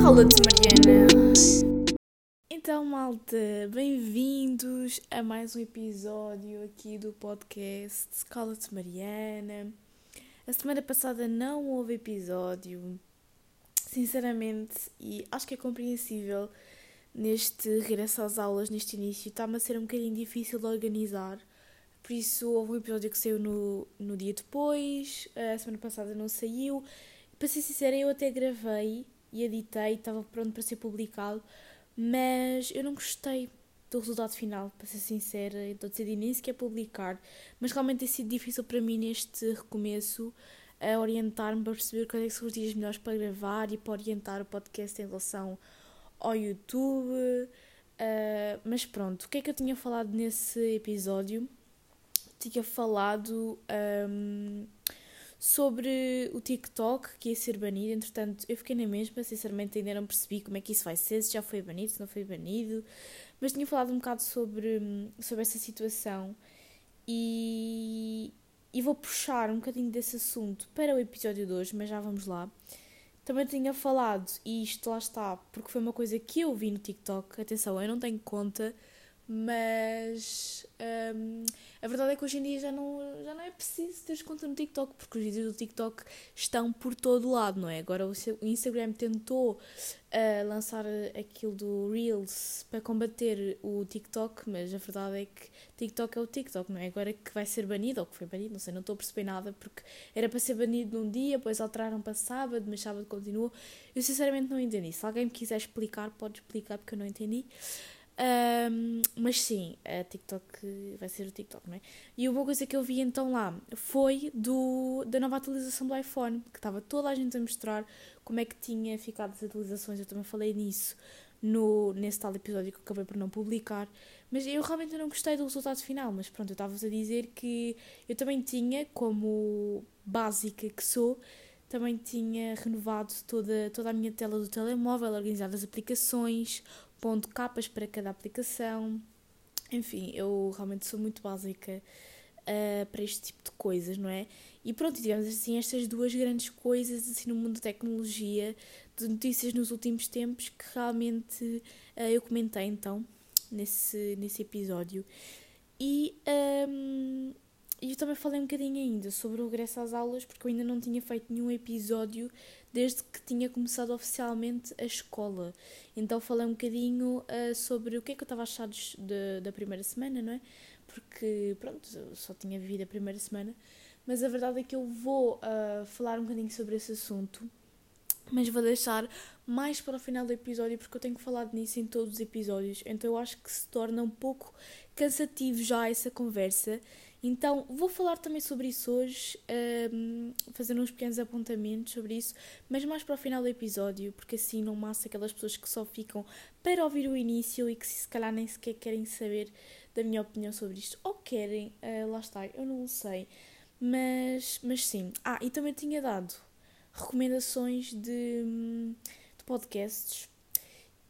Cala-te, Mariana. Então, malta, bem-vindos a mais um episódio aqui do podcast Cala-te, Mariana. A semana passada não houve episódio, sinceramente, e acho que é compreensível neste regresso às aulas, neste início, está-me a ser um bocadinho difícil de organizar. Por isso, houve um episódio que saiu no, no dia depois, a semana passada não saiu. Para ser sincera, eu até gravei e editei, estava pronto para ser publicado, mas eu não gostei do resultado final, para ser sincera, então decidi nem sequer publicar. Mas realmente tem sido difícil para mim neste recomeço a orientar-me para perceber quais é são os dias melhores para gravar e para orientar o podcast em relação ao YouTube. Uh, mas pronto, o que é que eu tinha falado nesse episódio? Tinha falado um, sobre o TikTok que ia ser banido. Entretanto, eu fiquei na mesma, sinceramente ainda não percebi como é que isso vai ser, se já foi banido, se não foi banido. Mas tinha falado um bocado sobre, sobre essa situação e, e vou puxar um bocadinho desse assunto para o episódio de hoje, mas já vamos lá. Também tinha falado, e isto lá está, porque foi uma coisa que eu vi no TikTok. Atenção, eu não tenho conta, mas um, a verdade é que hoje em dia já não, já não é preciso ter conta no TikTok, porque os vídeos do TikTok estão por todo lado, não é? Agora o Instagram tentou uh, lançar aquilo do Reels para combater o TikTok, mas a verdade é que TikTok é o TikTok, não é? Agora que vai ser banido, ou que foi banido, não sei, não estou a perceber nada, porque era para ser banido num dia, depois alteraram para sábado, mas sábado continuou. Eu sinceramente não entendi. Se alguém me quiser explicar, pode explicar, porque eu não entendi. Um, mas sim, a TikTok vai ser o TikTok, não é? E uma coisa que eu vi então lá foi do, da nova atualização do iPhone, que estava toda a gente a mostrar como é que tinha ficado as atualizações. Eu também falei nisso no, nesse tal episódio que acabei por não publicar. Mas eu realmente não gostei do resultado final. Mas pronto, eu estava-vos a dizer que eu também tinha, como básica que sou, também tinha renovado toda, toda a minha tela do telemóvel, organizado as aplicações, pondo capas para cada aplicação. Enfim, eu realmente sou muito básica uh, para este tipo de coisas, não é? E pronto, tivemos assim estas duas grandes coisas assim no mundo da tecnologia, de notícias nos últimos tempos que realmente uh, eu comentei então nesse, nesse episódio. E um, eu também falei um bocadinho ainda sobre o regresso às aulas, porque eu ainda não tinha feito nenhum episódio desde que tinha começado oficialmente a escola. Então falei um bocadinho uh, sobre o que é que eu estava a achar de, da primeira semana, não é? Porque, pronto, eu só tinha vivido a primeira semana. Mas a verdade é que eu vou uh, falar um bocadinho sobre esse assunto. Mas vou deixar mais para o final do episódio porque eu tenho falado nisso em todos os episódios. Então eu acho que se torna um pouco cansativo já essa conversa então, vou falar também sobre isso hoje, um, fazer uns pequenos apontamentos sobre isso, mas mais para o final do episódio, porque assim não massa aquelas pessoas que só ficam para ouvir o início e que se calhar nem sequer querem saber da minha opinião sobre isto. Ou querem, uh, lá está, eu não sei. Mas, mas sim. Ah, e também tinha dado recomendações de, de podcasts.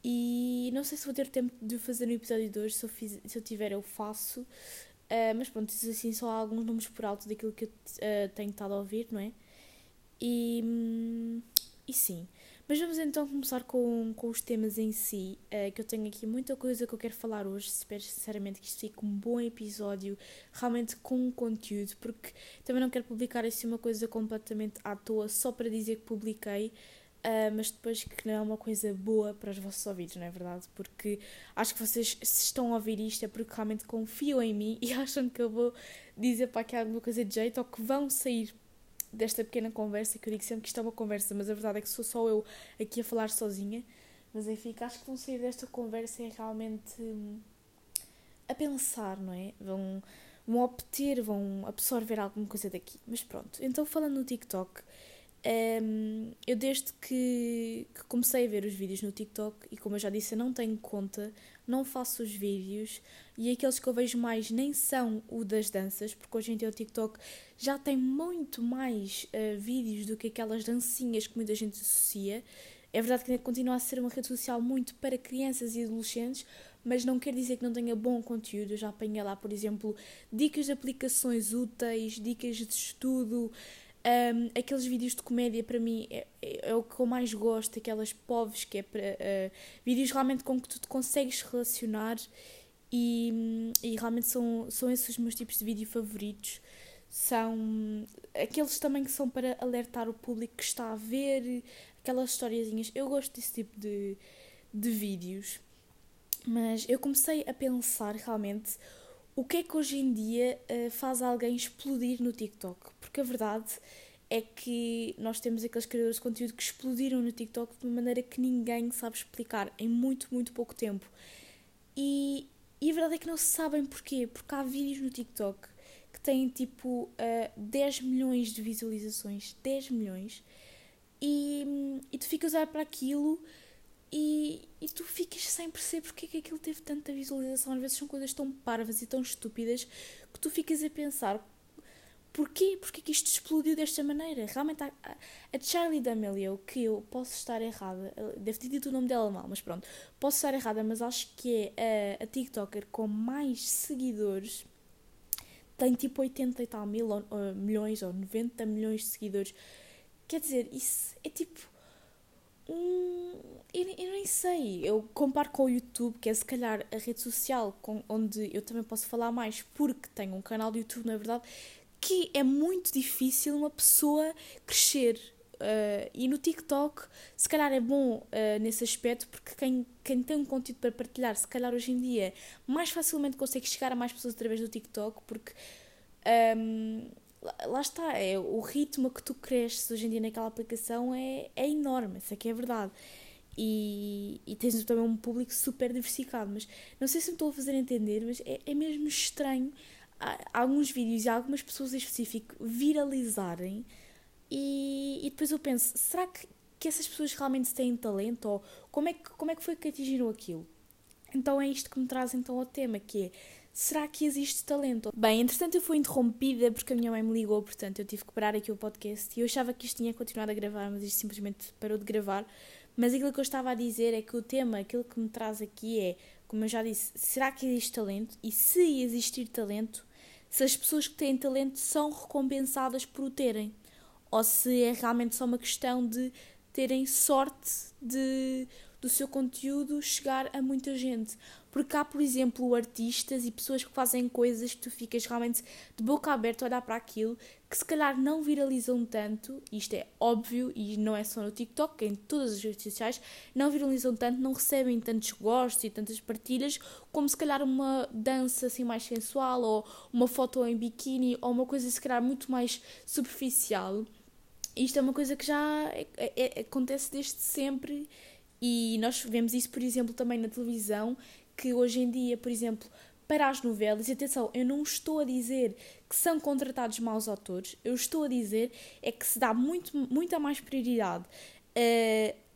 E não sei se vou ter tempo de fazer no episódio de hoje. Se eu, fiz, se eu tiver, eu faço. Uh, mas pronto, isso assim só há alguns nomes por alto daquilo que eu uh, tenho estado a ouvir, não é? E, hum, e sim. Mas vamos então começar com, com os temas em si, uh, que eu tenho aqui muita coisa que eu quero falar hoje. Espero sinceramente que isto fique um bom episódio, realmente com conteúdo, porque também não quero publicar assim uma coisa completamente à toa, só para dizer que publiquei. Uh, mas depois que não é uma coisa boa para os vossos ouvidos, não é verdade? Porque acho que vocês, se estão a ouvir isto, é porque realmente confiam em mim e acham que eu vou dizer para aqui alguma coisa de jeito ou que vão sair desta pequena conversa, que eu digo sempre que isto é uma conversa, mas a verdade é que sou só eu aqui a falar sozinha. Mas enfim, acho que vão sair desta conversa é realmente hum, a pensar, não é? Vão, vão obter, vão absorver alguma coisa daqui. Mas pronto, então falando no TikTok. Um, eu desde que, que, comecei a ver os vídeos no TikTok e como eu já disse, eu não tenho conta, não faço os vídeos e aqueles que eu vejo mais nem são o das danças, porque hoje em dia o TikTok já tem muito mais uh, vídeos do que aquelas dancinhas que muita gente associa. É verdade que continua a ser uma rede social muito para crianças e adolescentes, mas não quer dizer que não tenha bom conteúdo. Eu já apanhei lá, por exemplo, dicas de aplicações úteis, dicas de estudo Um, aqueles vídeos de comédia para mim é, é, é, o que eu mais gosto, aquelas povos que é para uh, vídeos realmente com que tu te consegues relacionar e, e realmente são, são esses os meus tipos de vídeo favoritos. São aqueles também que são para alertar o público que está a ver, aquelas historiazinhas. Eu gosto desse tipo de, de vídeos. Mas eu comecei a pensar realmente o que é que hoje em dia uh, faz alguém explodir no TikTok. Porque a verdade é que nós temos aqueles criadores de conteúdo que explodiram no TikTok de uma maneira que ninguém sabe explicar em muito, muito pouco tempo. E, e a verdade é que não se sabem porquê. Porque há vídeos no TikTok que têm tipo uh, eh, 10 milhões de visualizações. 10 milhões. E, e tu ficas a olhar para aquilo e, e tu ficas sem perceber porque é que aquilo teve tanta visualização. Às vezes são coisas tão parvas e tão estúpidas que tu ficas a pensar porquê? Porquê que isto explodiu desta maneira? Realmente, a, a Charlie D'Amelio, que eu posso estar errada, devo ter dito o nome dela mal, mas pronto, posso estar errada, mas acho que é a, a TikToker com mais seguidores, tem tipo 80 e tal mil, ou, ou, milhões ou 90 milhões de seguidores. Quer dizer, isso é tipo Hum, eu, eu, nem sei. Eu comparo com o YouTube, que é se calhar a rede social com, onde eu também posso falar mais, porque tenho um canal de YouTube, não é verdade? Que é muito difícil uma pessoa crescer. Uh, e no TikTok, se calhar é bom uh, nesse aspecto, porque quem, quem tem um conteúdo para partilhar, se calhar hoje em dia, mais facilmente consegue chegar a mais pessoas através do TikTok, porque um, lá está, é, o ritmo que tu cresces hoje em dia naquela aplicação é, é enorme, isso é que é verdade. E, e tens também um público super diversificado, mas não sei se me estou a fazer entender, mas é, é mesmo estranho alguns vídeos e algumas pessoas em específico viralizarem e, e depois eu penso, será que, que essas pessoas realmente têm talento ou como é, que, como é que foi que atingiram aquilo? Então é isto que me traz então ao tema, que é será que existe talento? Bem, entretanto eu fui interrompida porque a minha mãe me ligou, portanto eu tive que parar aqui o podcast e eu achava que isto tinha continuado a gravar, mas isto simplesmente parou de gravar. Mas aquilo que eu estava a dizer é que o tema, aquilo que me traz aqui é, como eu já disse, será que existe talento? E se existir talento, se as pessoas que têm talento são recompensadas por o terem? Ou se é realmente só uma questão de terem sorte de do seu conteúdo chegar a muita gente. Porque há, por exemplo, artistas e pessoas que fazem coisas que tu ficas realmente de boca aberta a olhar para aquilo, que se calhar não viralizam tanto, isto é óbvio e não é só no TikTok, em todas as redes sociais, não viralizam tanto, não recebem tantos gostos e tantas partilhas, como se calhar uma dança assim mais sensual, ou uma foto em biquíni, ou uma coisa se calhar muito mais superficial. Isto é uma coisa que já é, é, é acontece desde sempre e nós vemos isso, por exemplo, também na televisão, que hoje em dia, por exemplo, para as novelas, e atenção, eu não estou a dizer que são contratados maus autores, eu estou a dizer é que se dá muito, muita mais prioridade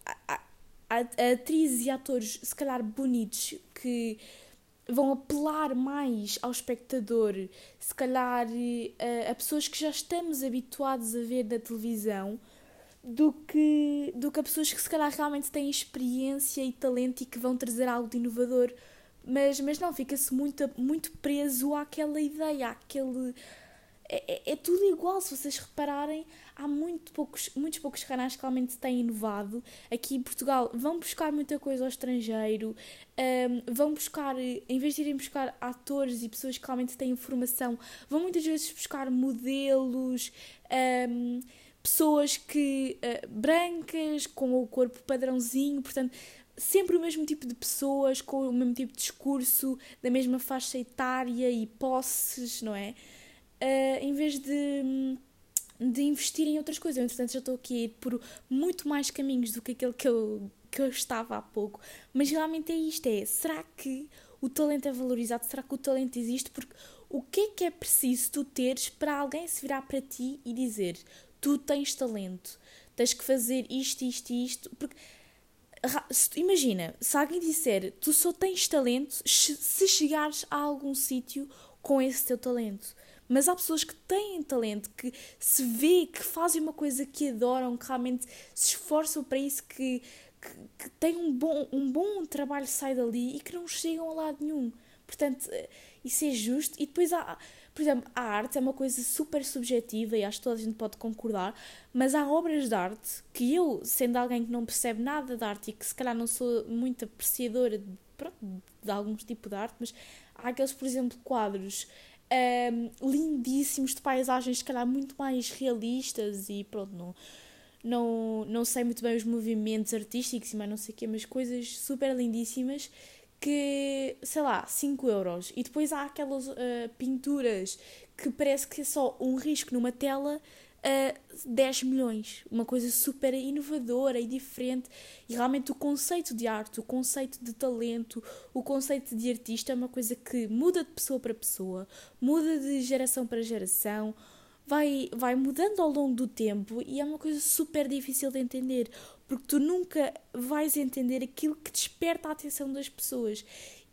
a, a, a, a atrizes e atores, se calhar bonitos, que vão apelar mais ao espectador, se calhar a, a pessoas que já estamos habituados a ver na televisão do que, do que a pessoas que se calhar realmente têm experiência e talento e que vão trazer algo de inovador. Mas, mas não, fica-se muito, muito preso àquela ideia, àquele. É, é, é, tudo igual, se vocês repararem, há muito poucos, muitos poucos canais que realmente têm inovado. Aqui em Portugal vão buscar muita coisa ao estrangeiro, um, vão buscar, em vez de irem buscar atores e pessoas que realmente têm informação, vão muitas vezes buscar modelos. Um, pessoas que uh, brancas, com o corpo padrãozinho, portanto, sempre o mesmo tipo de pessoas, com o mesmo tipo de discurso, da mesma faixa etária e posses, não é? Uh, em vez de, de investir em outras coisas. Eu, entretanto, já estou aqui a ir por muito mais caminhos do que aquele que eu, que eu estava há pouco. Mas realmente é isto: é será que o talento é valorizado? Será que o talento existe? Porque o que é que é preciso tu teres para alguém se virar para ti e dizer tu tens talento, tens que fazer isto, isto e isto. Porque, imagina, se alguém disser tu só tens talento se chegares a algum sítio com esse teu talento. Mas há pessoas que têm talento, que se vê, que fazem uma coisa que adoram, que realmente se esforçam para isso, que, que, que têm um bom, um bom trabalho sai dali e que não chegam a lado nenhum. Portanto, isso é justo. E depois há, Por exemplo, a arte é uma coisa super subjetiva e acho que toda a gente pode concordar, mas há obras de arte que eu, sendo alguém que não percebe nada de arte e que se calhar não sou muito apreciadora de, pronto, de tipo de arte, mas há aqueles, por exemplo, quadros um, lindíssimos de paisagens, se calhar muito mais realistas e pronto, não, não, não sei muito bem os movimentos artísticos e mais não sei o quê, mas coisas super lindíssimas que, sei lá, 5 euros. E depois há aquelas uh, pinturas que parece que é só um risco numa tela a 10 milhões. Uma coisa super inovadora e diferente. E realmente o conceito de arte, o conceito de talento, o conceito de artista é uma coisa que muda de pessoa para pessoa, muda de geração para geração, vai, vai mudando ao longo do tempo e é uma coisa super difícil de entender. Porque tu nunca vais entender aquilo que desperta a atenção das pessoas.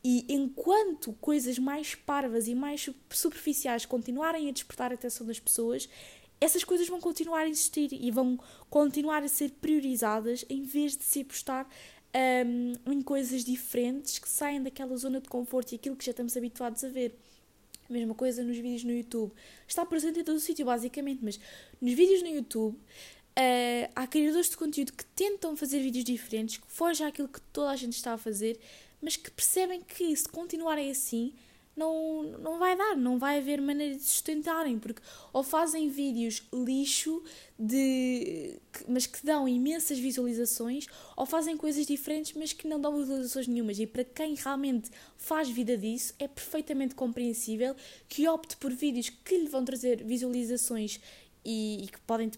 E enquanto coisas mais parvas e mais superficiais continuarem a despertar a atenção das pessoas, essas coisas vão continuar a existir e vão continuar a ser priorizadas em vez de se apostar um, em coisas diferentes que saem daquela zona de conforto e aquilo que já estamos habituados a ver. A mesma coisa nos vídeos no YouTube. Está presente em todo o sítio, basicamente, mas nos vídeos no YouTube uh, há criadores de conteúdo que tentam fazer vídeos diferentes, que fogem àquilo que toda a gente está a fazer, mas que percebem que se continuarem assim não, não vai dar, não vai haver maneira de sustentarem, porque ou fazem vídeos lixo, de, mas que dão imensas visualizações, ou fazem coisas diferentes, mas que não dão visualizações nenhumas. E para quem realmente faz vida disso, é perfeitamente compreensível que opte por vídeos que lhe vão trazer visualizações e, e que podem,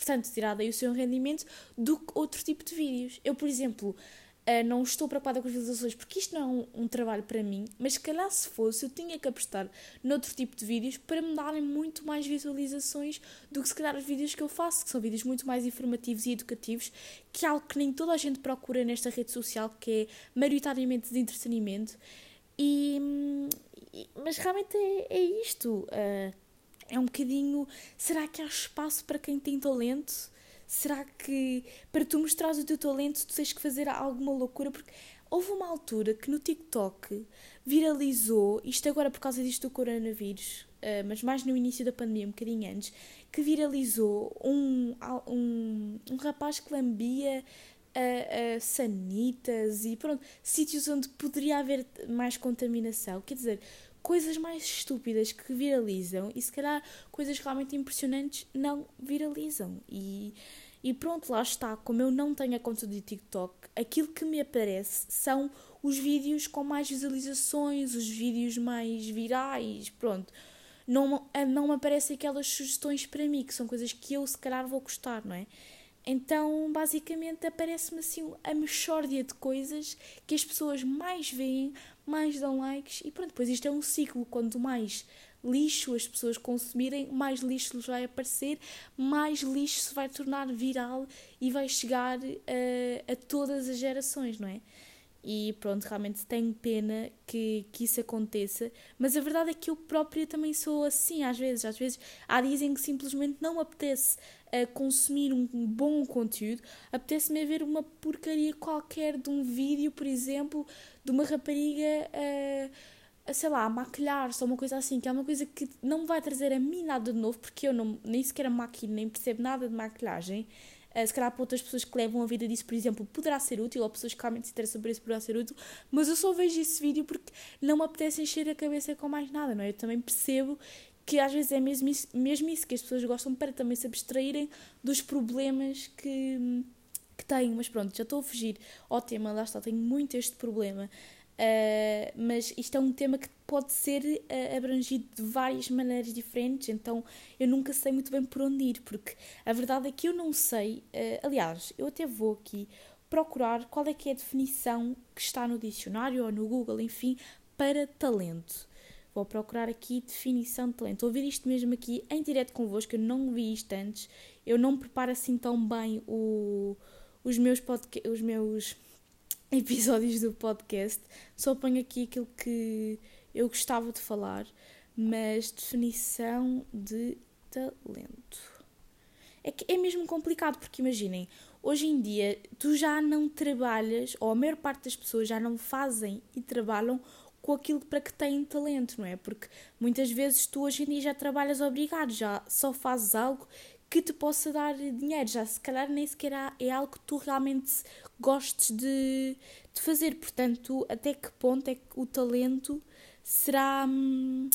portanto, tirar daí o seu rendimento do que outro tipo de vídeos. Eu, por exemplo Uh, não estou preocupada com as visualizações porque isto não é um, trabalho para mim, mas se calhar se fosse eu tinha que apostar noutro tipo de vídeos para me darem muito mais visualizações do que se calhar os vídeos que eu faço, que são vídeos muito mais informativos e educativos, que é algo que nem toda a gente procura nesta rede social, que é maioritariamente de entretenimento. E, e mas realmente é, é isto. Uh, é um bocadinho. Será que há espaço para quem tem talento? Será que para tu mostrares o teu talento tu tens que fazer alguma loucura? Porque houve uma altura que no TikTok viralizou, isto agora por causa disto do coronavírus, uh, mas mais no início da pandemia, um bocadinho antes, que viralizou um, um, um rapaz que lambia uh, uh, sanitas e pronto, sítios onde poderia haver mais contaminação. Quer dizer, coisas mais estúpidas que viralizam e se calhar coisas realmente impressionantes não viralizam. E, e pronto, lá está. Como eu não tenho a conta de TikTok, aquilo que me aparece são os vídeos com mais visualizações, os vídeos mais virais, pronto. Não, não me aparecem aquelas sugestões para mim, que são coisas que eu se calhar vou gostar, não é? Então, basicamente, aparece-me assim a mexórdia de coisas que as pessoas mais veem, mais dão likes e pronto, depois isto é um ciclo. Quanto mais lixo as pessoas consumirem, mais lixo lhes vai aparecer, mais lixo se vai tornar viral e vai chegar a, a todas as gerações, não é? E pronto, realmente tenho pena que, que isso aconteça, mas a verdade é que eu própria também sou assim às vezes. Às vezes há dias em que simplesmente não apetece uh, consumir um bom conteúdo, apetece-me ver uma porcaria qualquer de um vídeo, por exemplo, de uma rapariga uh, a, sei lá, a maquilhar-se ou uma coisa assim, que é uma coisa que não me vai trazer a mim nada de novo, porque eu não, nem sequer maquilho, nem percebo nada de maquilhagem. Uh, se calhar para outras pessoas que levam a vida disso, por exemplo, poderá ser útil, ou pessoas que realmente se interessam por isso poderá ser útil, mas eu só vejo esse vídeo porque não me apetece encher a cabeça com mais nada, não é? Eu também percebo que às vezes é mesmo isso, mesmo isso que as pessoas gostam para também se abstraírem dos problemas que, que têm. Mas pronto, já estou a fugir ao tema, lá está, tenho muito este problema. Uh, mas isto é um tema que pode ser uh, abrangido de várias maneiras diferentes, então eu nunca sei muito bem por onde ir, porque a verdade é que eu não sei. Uh, aliás, eu até vou aqui procurar qual é que é a definição que está no dicionário ou no Google, enfim, para talento. Vou procurar aqui definição de talento. Vou isto mesmo aqui em direto convosco, eu não vi isto antes. Eu não preparo assim tão bem o, os meus os meus episódios do podcast, só ponho aqui aquilo que eu gostava de falar, mas definição de talento. É que é mesmo complicado, porque imaginem, hoje em dia tu já não trabalhas, ou a maior parte das pessoas já não fazem e trabalham com aquilo para que têm talento, não é? Porque muitas vezes tu hoje em dia já trabalhas obrigado, já só fazes algo que te possa dar dinheiro, já se calhar nem sequer é algo que tu realmente gostes de, de fazer. Portanto, até que ponto é que o talento será. Hum,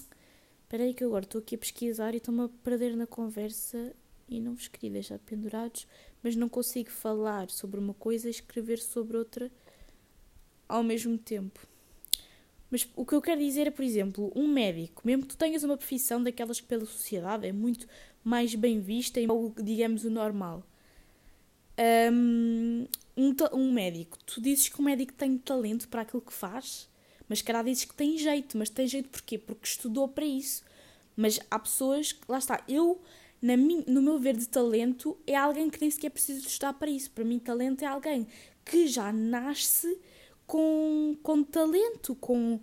espera aí que agora estou aqui a pesquisar e estou-me a perder na conversa e não vos queria deixar pendurados, mas não consigo falar sobre uma coisa e escrever sobre outra ao mesmo tempo. Mas o que eu quero dizer é, por exemplo, um médico, mesmo que tu tenhas uma profissão daquelas que pela sociedade é muito mais bem vista e, digamos, o normal. Um, um, médico, tu dizes que o médico tem talento para aquilo que faz, mas cara dizes que tem jeito, mas tem jeito porquê? Porque estudou para isso. Mas há pessoas que, lá está, eu, na no meu ver de talento, é alguém que nem sequer precisa estudar para isso. Para mim, talento é alguém que já nasce com, com talento, com,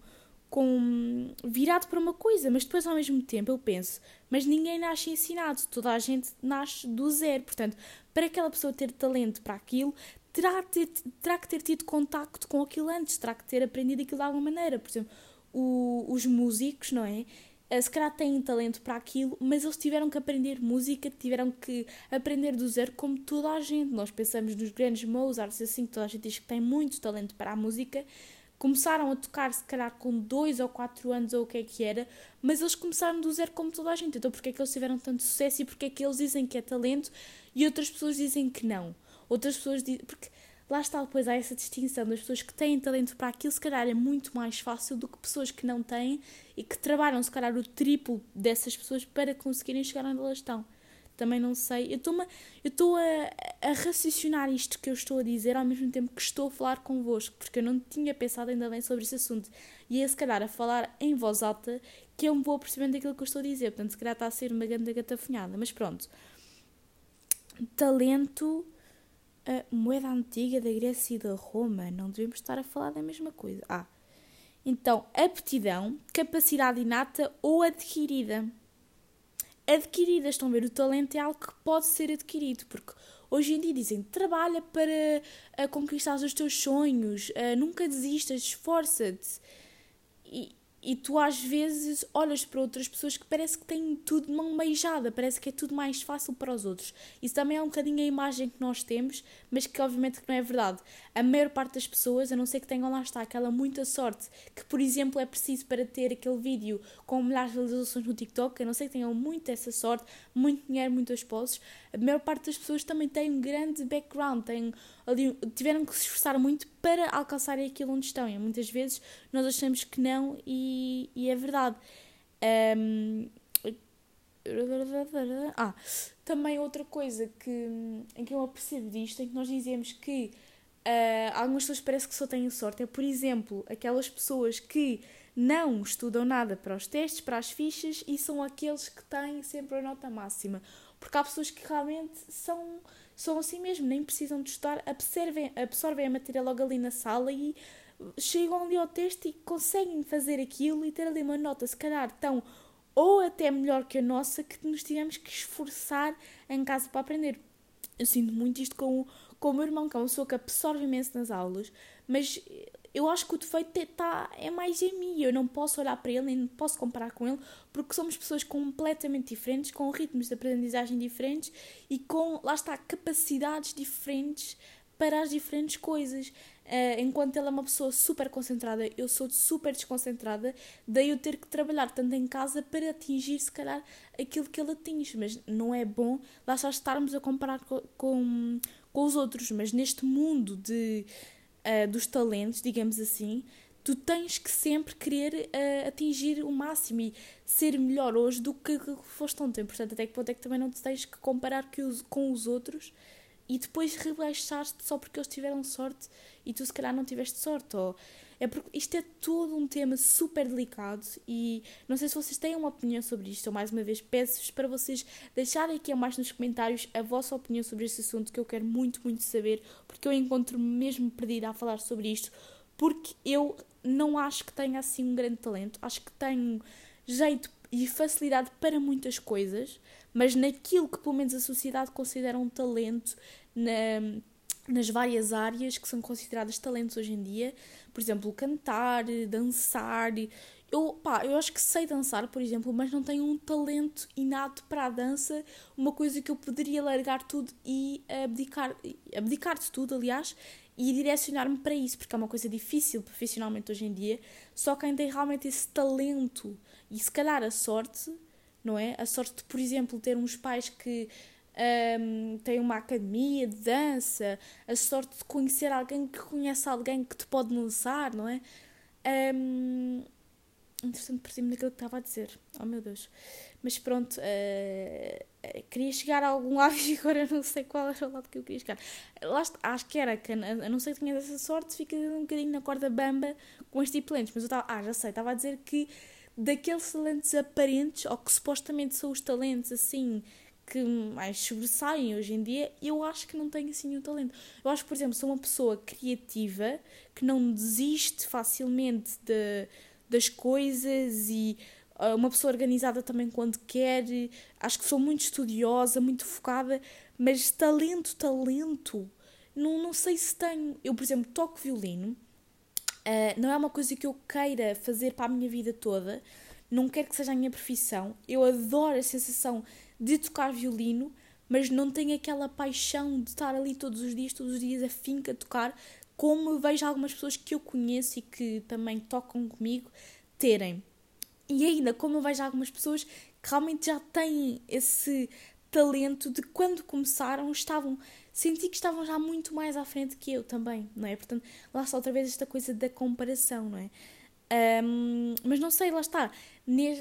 com virado para uma coisa, mas depois ao mesmo tempo eu penso, mas ninguém nasce ensinado, toda a gente nasce do zero. Portanto, para aquela pessoa ter talento para aquilo, terá, ter, terá que ter tido contacto com aquilo antes, terá que ter aprendido aquilo de alguma maneira. Por exemplo, o, os músicos, não é? Eh, se calhar têm talento para aquilo, mas eles tiveram que aprender música, tiveram que aprender do zero como toda a gente. Nós pensamos nos grandes Mozart, assim, toda a gente diz que tem muito talento para a música, começaram a tocar se calhar com dois ou quatro anos ou o que é que era, mas eles começaram do zero como toda a gente. Então porque é que eles tiveram tanto sucesso e porque é que eles dizem que é talento e outras pessoas dizem que não? Outras pessoas dizem... Porque lá está depois há essa distinção das pessoas que têm talento para aquilo, se calhar é muito mais fácil do que pessoas que não têm e que trabalham, se calhar, o triplo dessas pessoas para conseguirem chegar onde elas estão. Também não sei. Eu estou a, a raciocinar isto que eu estou a dizer ao mesmo tempo que estou a falar convosco, porque eu não tinha pensado ainda bem sobre esse assunto. E é se calhar a falar em voz alta que eu me vou percebendo aquilo que eu estou a dizer. Portanto, se calhar está a ser uma grande gatafunhada. Mas pronto. Talento a moeda antiga da Grécia e da Roma. Não devemos estar a falar da mesma coisa. Ah, então, aptidão, capacidade inata ou adquirida. Adquirida, estão a ver? O talento é algo que pode ser adquirido, porque hoje em dia dizem trabalha para a conquistar os teus sonhos, nunca desistas, esforça-te. E, e tu às vezes olhas para outras pessoas que parece que têm tudo de mão beijada, parece que é tudo mais fácil para os outros. Isso também é um bocadinho a imagem que nós temos, mas que obviamente que não é verdade. A maior parte das pessoas, a não ser que tenham lá está aquela muita sorte, que por exemplo é preciso para ter aquele vídeo com milhares de visualizações no TikTok, a não ser que tenham muito essa sorte, muito dinheiro, muitas posses, a maior parte das pessoas também tem um grande background, tem, ali, tiveram que se esforçar muito para alcançarem aquilo onde estão. E muitas vezes nós achamos que não e, e é verdade. Um, ah, também outra coisa que, em que eu percebo disto, em que nós dizemos que uh, algumas pessoas parece que só têm sorte, é por exemplo, aquelas pessoas que não estudam nada para os testes, para as fichas e são aqueles que têm sempre a nota máxima. Porque há pessoas que realmente são, são assim mesmo, nem precisam de estudar, absorvem, absorvem a matéria logo ali na sala e chegam ali ao texto e conseguem fazer aquilo e ter ali uma nota, se calhar tão ou até melhor que a nossa, que nos tivemos que esforçar em casa para aprender. Eu sinto muito isto com, com o meu irmão, que é uma pessoa que absorve imenso nas aulas, mas eu acho que o defeito tá, é mais em mim. Eu não posso olhar para ele, nem posso comparar com ele, porque somos pessoas completamente diferentes, com ritmos de aprendizagem diferentes e com, lá está, capacidades diferentes para as diferentes coisas. Uh, enquanto ele é uma pessoa super concentrada, eu sou super desconcentrada, daí eu ter que trabalhar tanto em casa para atingir, se calhar, aquilo que ele atinge. Mas não é bom, lá está, estarmos a comparar com, com, com os outros. Mas neste mundo de uh, dos talentos, digamos assim, tu tens que sempre querer uh, atingir o máximo e ser melhor hoje do que foste ontem. Portanto, até que ponto é que também não te tens que comparar com os outros e depois rebaixar-te só porque eles tiveram sorte e tu se calhar não tiveste sorte. Ou... É porque isto é todo um tema super delicado e não sei se vocês têm uma opinião sobre isto. Eu mais uma vez peço-vos para vocês deixarem aqui mais nos comentários a vossa opinião sobre este assunto que eu quero muito, muito saber, porque eu encontro-me mesmo perdida a falar sobre isto, porque eu não acho que tenha assim um grande talento, acho que tenho jeito e facilidade para muitas coisas, mas naquilo que pelo menos a sociedade considera um talento, na, nas várias áreas que são consideradas talentos hoje em dia, por exemplo, cantar, dançar. Eu, pá, eu acho que sei dançar, por exemplo, mas não tenho um talento inato para a dança, uma coisa que eu poderia largar tudo e abdicar, abdicar de tudo, aliás, e direcionar-me para isso, porque é uma coisa difícil profissionalmente hoje em dia. Só quem tem realmente esse talento e se calhar a sorte, não é? A sorte de, por exemplo, ter uns pais que um, têm uma academia de dança, a sorte de conhecer alguém que conhece alguém que te pode lançar, não é? Um, interessante, percebi-me naquilo que estava a dizer. Oh meu Deus. Mas pronto, uh, queria chegar a algum lado e agora não sei qual era o lado que eu queria chegar. Lá acho que era, que a não ser que tinha essa sorte, fica um bocadinho na corda bamba com estes talentos. Mas eu estava, ah, já sei, estava a dizer que daqueles talentos aparentes, ou que supostamente são os talentos assim que mais sobressaem hoje em dia, eu acho que não tenho assim o talento. Eu acho que, por exemplo, sou uma pessoa criativa que não desiste facilmente de, das coisas e uh, uma pessoa organizada também quando quer. Acho que sou muito estudiosa, muito focada, mas talento, talento, não, não sei se tenho. Eu, por exemplo, toco violino. Uh, não é uma coisa que eu queira fazer para a minha vida toda, não quero que seja a minha profissão. Eu adoro a sensação de tocar violino, mas não tenho aquela paixão de estar ali todos os dias, todos os dias a finca a tocar, como vejo algumas pessoas que eu conheço e que também tocam comigo terem. E ainda, como eu vejo algumas pessoas que realmente já têm esse talento de quando começaram estavam senti que estavam já muito mais à frente que eu também, não é? Portanto, lá está outra vez esta coisa da comparação, não é? Um, mas não sei, lá está.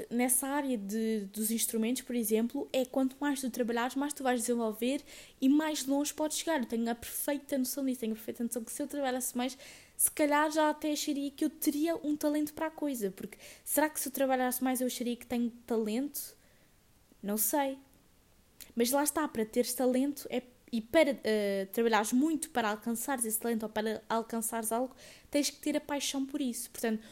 Nessa área de, dos instrumentos, por exemplo, é quanto mais tu trabalhares, mais tu vais desenvolver e mais longe podes chegar. Eu tenho a perfeita noção disso, tenho a perfeita noção que se eu trabalhasse mais, se calhar já até acharia que eu teria um talento para a coisa. Porque será que se eu trabalhasse mais eu acharia que tenho talento? Não sei. Mas lá está, para teres talento é, e para uh, trabalhares muito para alcançares esse talento ou para alcançares algo, tens que ter a paixão por isso. Portanto,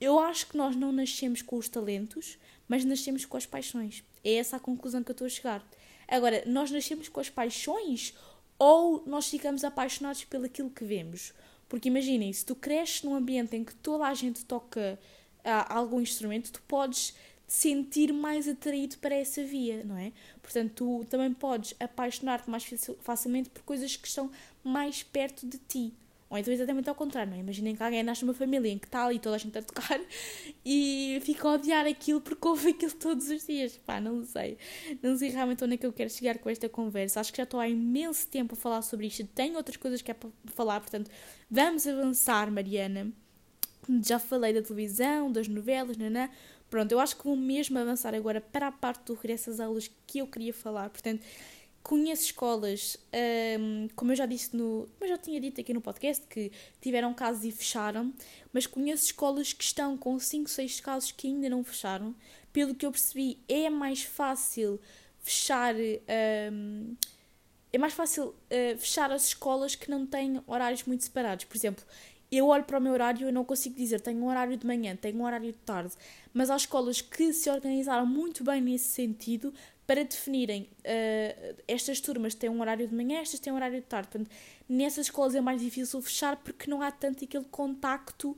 eu acho que nós não nascemos com os talentos, mas nascemos com as paixões. É essa a conclusão que eu estou a chegar. Agora, nós nascemos com as paixões ou nós ficamos apaixonados pelo aquilo que vemos? Porque imaginem, se tu cresces num ambiente em que toda a gente toca uh, algum instrumento, tu podes te sentir mais atraído para essa via, não é? Portanto, tu também podes apaixonar-te mais facilmente por coisas que estão mais perto de ti. Ou então exatamente ao contrário, não é? Imaginem que alguém nasce numa família em que está ali toda a gente a tocar e fica a odiar aquilo porque ouve aquilo todos os dias. Pá, não sei. Não sei realmente onde é que eu quero chegar com esta conversa. Acho que já estou há imenso tempo a falar sobre isto. Tenho outras coisas que é para falar, portanto, vamos avançar, Mariana. Já falei da televisão, das novelas, nanã. Pronto, eu acho que vou mesmo avançar agora para a parte do regresso às aulas que eu queria falar. Portanto, Conheço escolas, um, como eu já disse no. Eu já tinha dito aqui no podcast, que tiveram casos e fecharam, mas conheço escolas que estão com 5, 6 casos que ainda não fecharam. Pelo que eu percebi, é mais fácil fechar. Um, é mais fácil uh, fechar as escolas que não têm horários muito separados. Por exemplo, eu olho para o meu horário e não consigo dizer tenho um horário de manhã, tenho um horário de tarde, mas há escolas que se organizaram muito bem nesse sentido para definirem uh, estas turmas têm um horário de manhã, estas têm um horário de tarde. Portanto, nessas escolas é mais difícil fechar porque não há tanto aquele contacto um,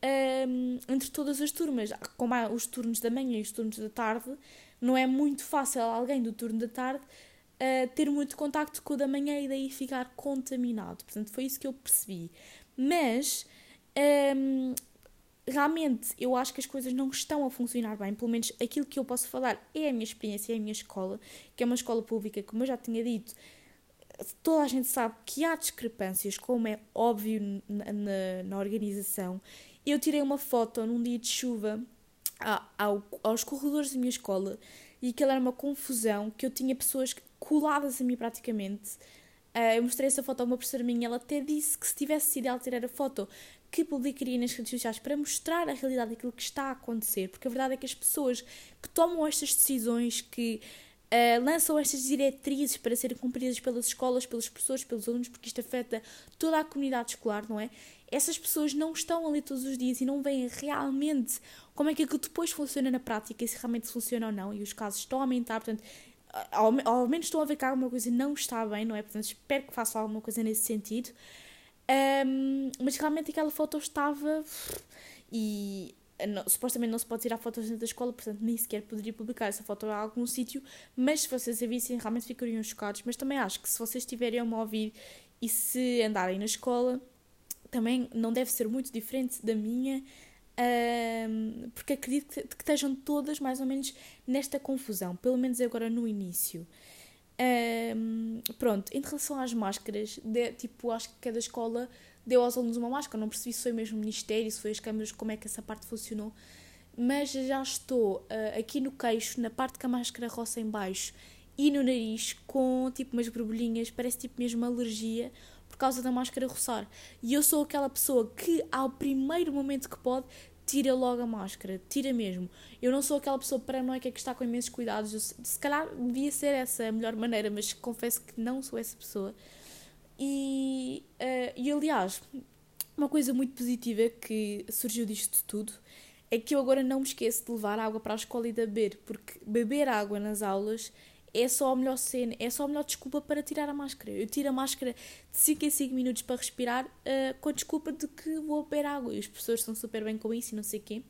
eh, entre todas as turmas. Como há os turnos da manhã e os turnos da tarde, não é muito fácil alguém do turno da tarde uh, ter muito contacto com o da manhã e daí ficar contaminado. Portanto, foi isso que eu percebi. Mas um, realmente eu acho que as coisas não estão a funcionar bem, pelo menos aquilo que eu posso falar é a minha experiência, é a minha escola, que é uma escola pública, como eu já tinha dito, toda a gente sabe que há discrepâncias, como é óbvio na, na, na organização. Eu tirei uma foto num dia de chuva ao, aos corredores da minha escola e aquilo era uma confusão, que eu tinha pessoas coladas a mim praticamente. Uh, eu mostrei essa foto a uma professora minha, ela até disse que se tivesse sido ela tirar a foto, que publicaria nas redes sociais para mostrar a realidade daquilo que está a acontecer, porque a verdade é que as pessoas que tomam estas decisões, que uh, lançam estas diretrizes para serem cumpridas pelas escolas, pelos professores, pelos alunos, porque isto afeta toda a comunidade escolar, não é? Essas pessoas não estão ali todos os dias e não veem realmente como é que aquilo depois funciona na prática e se realmente funciona ou não, e os casos estão a aumentar, portanto, ao, ao menos estão a ver que alguma coisa não está bem, não é? Portanto, espero que façam alguma coisa nesse sentido. Um, mas realmente aquela foto estava. E não, supostamente não se pode tirar fotos dentro da escola, portanto nem sequer poderia publicar essa foto em algum sítio, mas se vocês a vissem realmente ficariam chocados. Mas também acho que se vocês estiverem a me ouvir e se andarem na escola, também não deve ser muito diferente da minha, um, porque acredito que, que estejam todas mais ou menos nesta confusão, pelo menos agora no início. Um, pronto, em relação às máscaras, de, tipo, acho que cada escola deu aos alunos uma máscara, não percebi se foi mesmo o Ministério, se foi as câmaras, como é que essa parte funcionou, mas já estou uh, aqui no queixo, na parte que a máscara roça em baixo e no nariz, com tipo umas borbulhinhas, parece tipo mesmo alergia, por causa da máscara roçar. E eu sou aquela pessoa que, ao primeiro momento que pode, tira logo a máscara, tira mesmo. Eu não sou aquela pessoa paranoica que está com imensos cuidados. Eu, se calhar devia ser essa a melhor maneira, mas confesso que não sou essa pessoa. E, uh, e aliás, uma coisa muito positiva que surgiu disto tudo é que eu agora não me esqueço de levar água para a escola e de beber, porque beber água nas aulas é só a melhor cena, é só a melhor desculpa para tirar a máscara. Eu tiro a máscara de 5 em 5 minutos para respirar uh, com a desculpa de que vou beber água. E os professores estão super bem com isso e não sei o quê.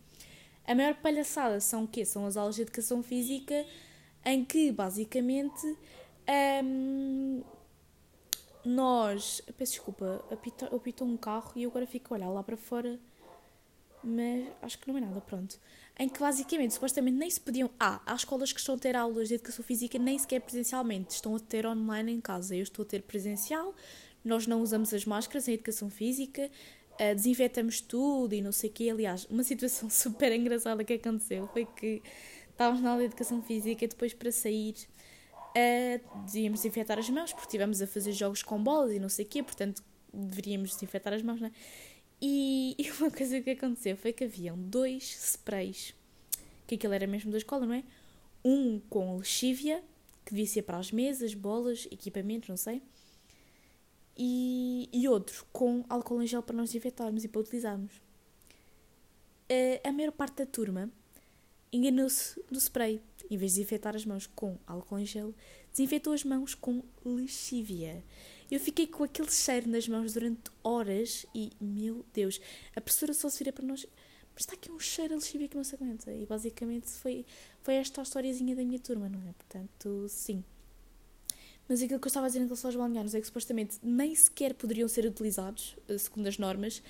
A maior palhaçada são o quê? São as aulas de educação física em que, basicamente, um, nós... Peço desculpa, apitou, apitou um carro e eu agora fico a olhar lá para fora mas acho que não é nada, pronto. Em que basicamente, supostamente nem se podiam. Ah, há escolas que estão a ter aulas de educação física nem sequer presencialmente, estão a ter online em casa. Eu estou a ter presencial, nós não usamos as máscaras em educação física, uh, desinfetamos tudo e não sei o quê. Aliás, uma situação super engraçada que aconteceu foi que estávamos na aula de educação física e depois para sair. Uh, devíamos desinfetar as mãos porque estivemos a fazer jogos com bolas e não sei o quê, portanto deveríamos desinfetar as mãos, não é? E, uma coisa que aconteceu foi que haviam dois sprays, que aquilo era mesmo da escola, não é? Um com lexívia, que devia ser para as mesas, bolas, equipamentos, não sei. E, e outro com álcool em gel para nós desinfetarmos e para utilizarmos. A, a maior parte da turma enganou-se do spray. Em vez de desinfetar as mãos com álcool em gel, desinfetou as mãos com lexívia. Eu fiquei com aquele cheiro nas mãos durante horas e, meu Deus, a professora só se vira para nós. Mas está aqui um cheiro a lexívia que não se aguenta. E basicamente foi, foi esta a historiazinha da minha turma, não é? Portanto, sim. Mas aquilo que eu estava a dizer em relação aos balneários é que supostamente nem sequer poderiam ser utilizados, eh, segundo as normas,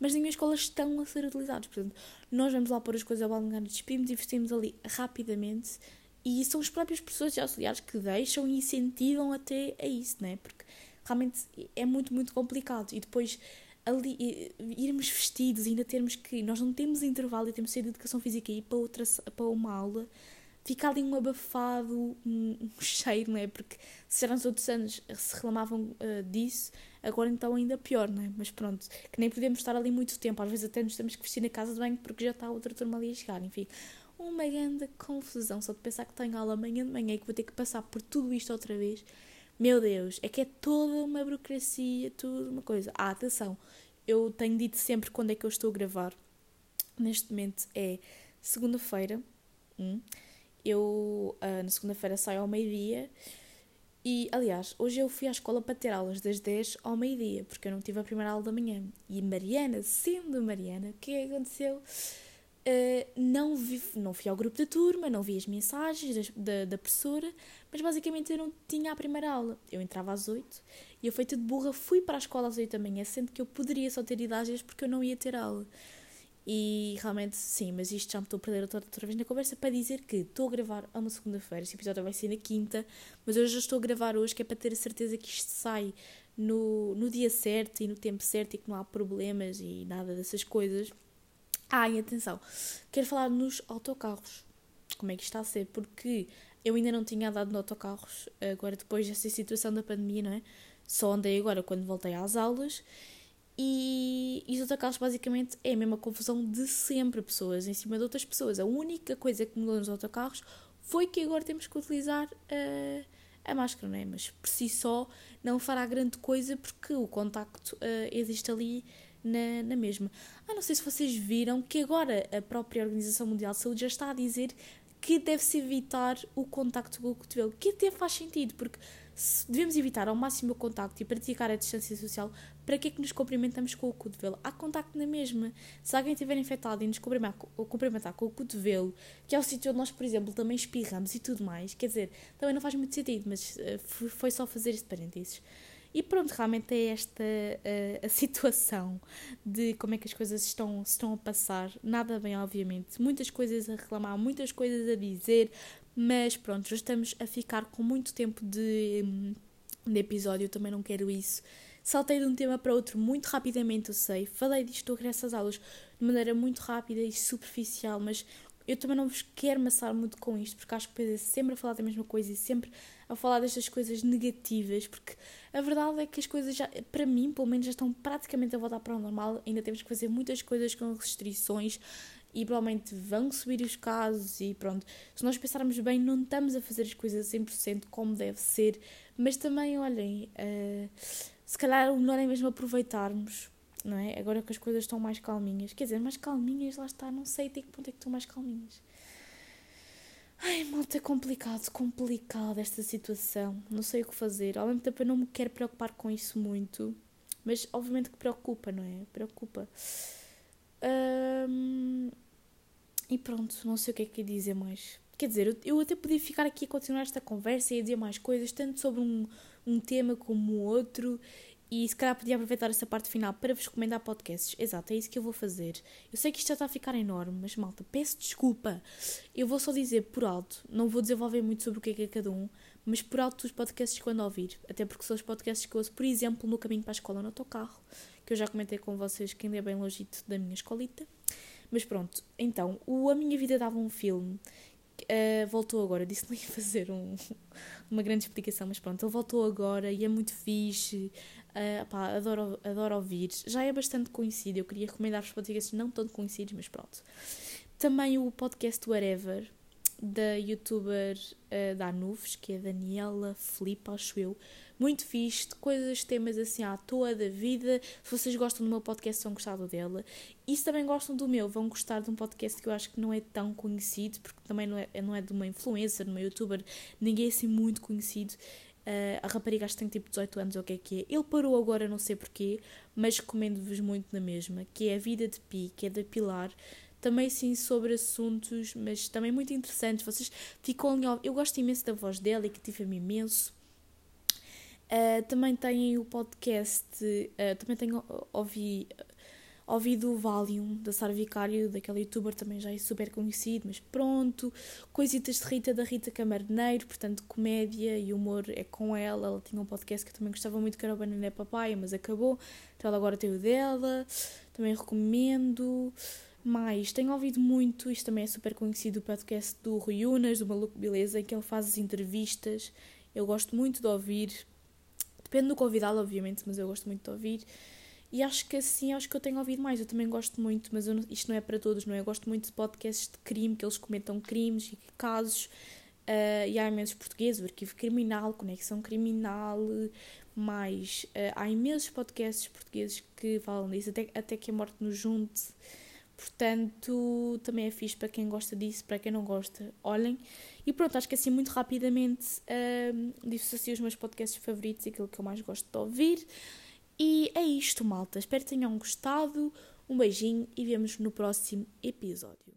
mas na minha escola estão a ser utilizados. Portanto, nós vamos lá pôr as coisas ao balneário, despimos e vestimos ali rapidamente e são os próprios professores e auxiliares que deixam e incentivam até a isso, não é? Porque realmente é muito, muito complicado. E depois ali, irmos vestidos e ainda termos que. Nós não temos intervalo e temos que sair de educação física e ir para, outra, para uma aula. Fica ali um abafado, um, um cheiro, não é? Porque se eram os outros anos se reclamavam uh, disso, agora então ainda pior, não é? Mas pronto, que nem podemos estar ali muito tempo, às vezes até nos temos que vestir na casa de banho porque já está outra turma ali a chegar, enfim. Uma grande confusão, só de pensar que tenho aula amanhã de manhã e que vou ter que passar por tudo isto outra vez meu Deus, é que é toda uma burocracia, tudo uma coisa. Ah, atenção, eu tenho dito sempre quando é que eu estou a gravar. Neste momento é segunda-feira. Hum, eu uh, na segunda-feira saio ao meio-dia. E, aliás, hoje eu fui à escola para ter aulas das 10 ao meio-dia, porque eu não tive a primeira aula da manhã. E Mariana, sendo Mariana, o que é que aconteceu? Uh, não, vi, não fui ao grupo da turma, não vi as mensagens da, da, da, professora, mas basicamente eu não tinha a primeira aula. Eu entrava às 8 e eu, feita de burra, fui para a escola às 8 da manhã, sendo que eu poderia só ter ido às 10 porque eu não ia ter aula. E realmente, sim, mas isto já me estou a perder outra, outra vez na conversa para dizer que estou a gravar a uma segunda-feira. Este episódio vai ser na quinta, mas eu já estou a gravar hoje, que é para ter a certeza que isto sai no, no dia certo e no tempo certo e que não há problemas e nada dessas coisas. Ah, e atenção, quero falar nos autocarros. Como é que está a ser? Porque eu ainda não tinha andado no autocarros, agora depois dessa situação da pandemia, não é? Só andei agora quando voltei às aulas. E, e os autocarros basicamente é a mesma confusão de sempre, pessoas em cima de outras pessoas. A única coisa que mudou nos autocarros foi que agora temos que utilizar uh, a máscara, não é? Mas por si só não fará grande coisa porque o contacto uh, existe ali na, na mesma. Ah, não sei se vocês viram que agora a própria Organização Mundial de Saúde já está a dizer que deve-se evitar o contacto com o cotovelo, que até faz sentido, porque devemos evitar ao máximo o contacto e praticar a distância social, para que é que nos cumprimentamos com o cotovelo? Há contacto na mesma. Se alguém estiver infectado e nos cumprimentar com o cotovelo, que é o sítio onde nós, por exemplo, também espirramos e tudo mais, quer dizer, também não faz muito sentido, mas uh, foi só fazer este parênteses. E pronto, realmente é esta uh, a situação de como é que as coisas estão, estão a passar. Nada bem, obviamente. Muitas coisas a reclamar, muitas coisas a dizer, mas pronto, já estamos a ficar com muito tempo de, de episódio, eu também não quero isso. Saltei de um tema para outro muito rapidamente, eu sei. Falei disto graças às aulas de maneira muito rápida e superficial, mas eu também não vos quero amassar muito com isto, porque acho que depois é sempre a falar da mesma coisa e sempre a falar destas coisas negativas, porque a verdade é que as coisas já, para mim, pelo menos, já estão praticamente a voltar para o normal. Ainda temos que fazer muitas coisas com restrições e provavelmente vão subir os casos e pronto. Se nós pensarmos bem, não estamos a fazer as coisas 100% como deve ser, mas também, olhem, uh, se calhar o melhor é mesmo aproveitarmos não é? Agora que as coisas estão mais calminhas. Quer dizer, mais calminhas, lá está, não sei até que ponto é que estão mais calminhas. Ai, malta, é complicado, complicado esta situação. Não sei o que fazer. Ao mesmo tempo, eu não me quero preocupar com isso muito. Mas, obviamente, que preocupa, não é? Preocupa. E pronto, não sei o que é que ia dizer mais. Quer dizer, eu, eu até podia ficar aqui a continuar esta conversa e a dizer mais coisas, tanto sobre um, um tema como o outro. E se calhar podia aproveitar essa parte final para vos recomendar podcasts. Exato, é isso que eu vou fazer. Eu sei que isto já está a ficar enorme, mas malta, peço desculpa. Eu vou só dizer por alto, não vou desenvolver muito sobre o que é que é cada um, mas por alto os podcasts quando ouvir. Até porque são os podcasts que eu ouço, por exemplo, no caminho para a escola no autocarro, que eu já comentei com vocês que ainda é bem longito da minha escolita. Mas pronto, então, o A Minha Vida Dava um Filme Uh, voltou agora, disse que não ia fazer um, uma grande explicação, mas pronto, ele voltou agora e é muito fixe. Uh, pá, adoro, adoro ouvir. Já é bastante conhecido. Eu queria recomendar-vos podcasts não tão conhecidos, mas pronto. Também o podcast Whatever, da youtuber uh, da Anuves, que é Daniela Filipe, acho eu. Muito fixe, de coisas, temas assim à toa da vida. Se vocês gostam do meu podcast, vão gostar dela. E se também gostam do meu, vão gostar de um podcast que eu acho que não é tão conhecido, porque também não é, não é de uma influencer, de uma youtuber, ninguém é assim muito conhecido. Uh, a rapariga acho que tem tipo 18 anos ou o que é que é. Ele parou agora, não sei porquê, mas recomendo-vos muito na mesma, que é A Vida de Pi, que é da Pilar. Também sim sobre assuntos, mas também muito interessantes. Vocês ficam ali. Eu gosto imenso da voz dela e que tive-me imenso. Uh, também tem o podcast, uh, também tenho ouvi ouvido o Valium da Sara Vicário, daquela youtuber também já é super conhecido, mas pronto. Coisitas de Rita, da Rita Camarneiro, portanto, comédia e humor é com ela. Ela tinha um podcast que eu também gostava muito, que era o Banana Papaya, mas acabou. Então ela agora tem o dela. Também recomendo. Mais, tenho ouvido muito, isto também é super conhecido, o podcast do Rui Unas, do Maluco Beleza, em que ele faz as entrevistas. Eu gosto muito de ouvir. Depende do convidado, obviamente, mas eu gosto muito de ouvir. E acho que assim acho que eu tenho ouvido mais. Eu também gosto muito, mas não, isto não é para todos, não é? Eu gosto muito de podcasts de crime, que eles comentam crimes e casos. Uh, e há imensos portugueses, o Arquivo Criminal, Conexão Criminal, mais. Uh, há imensos podcasts portugueses que falam disso, até, até que a morte nos junte. Portanto, também é fixe para quem gosta disso, para quem não gosta, olhem. E pronto, acho que assim, muito rapidamente, uh, dissocio os meus podcasts favoritos, aquilo que eu mais gosto de ouvir. E é isto, malta. Espero que tenham gostado. Um beijinho e vemos no próximo episódio.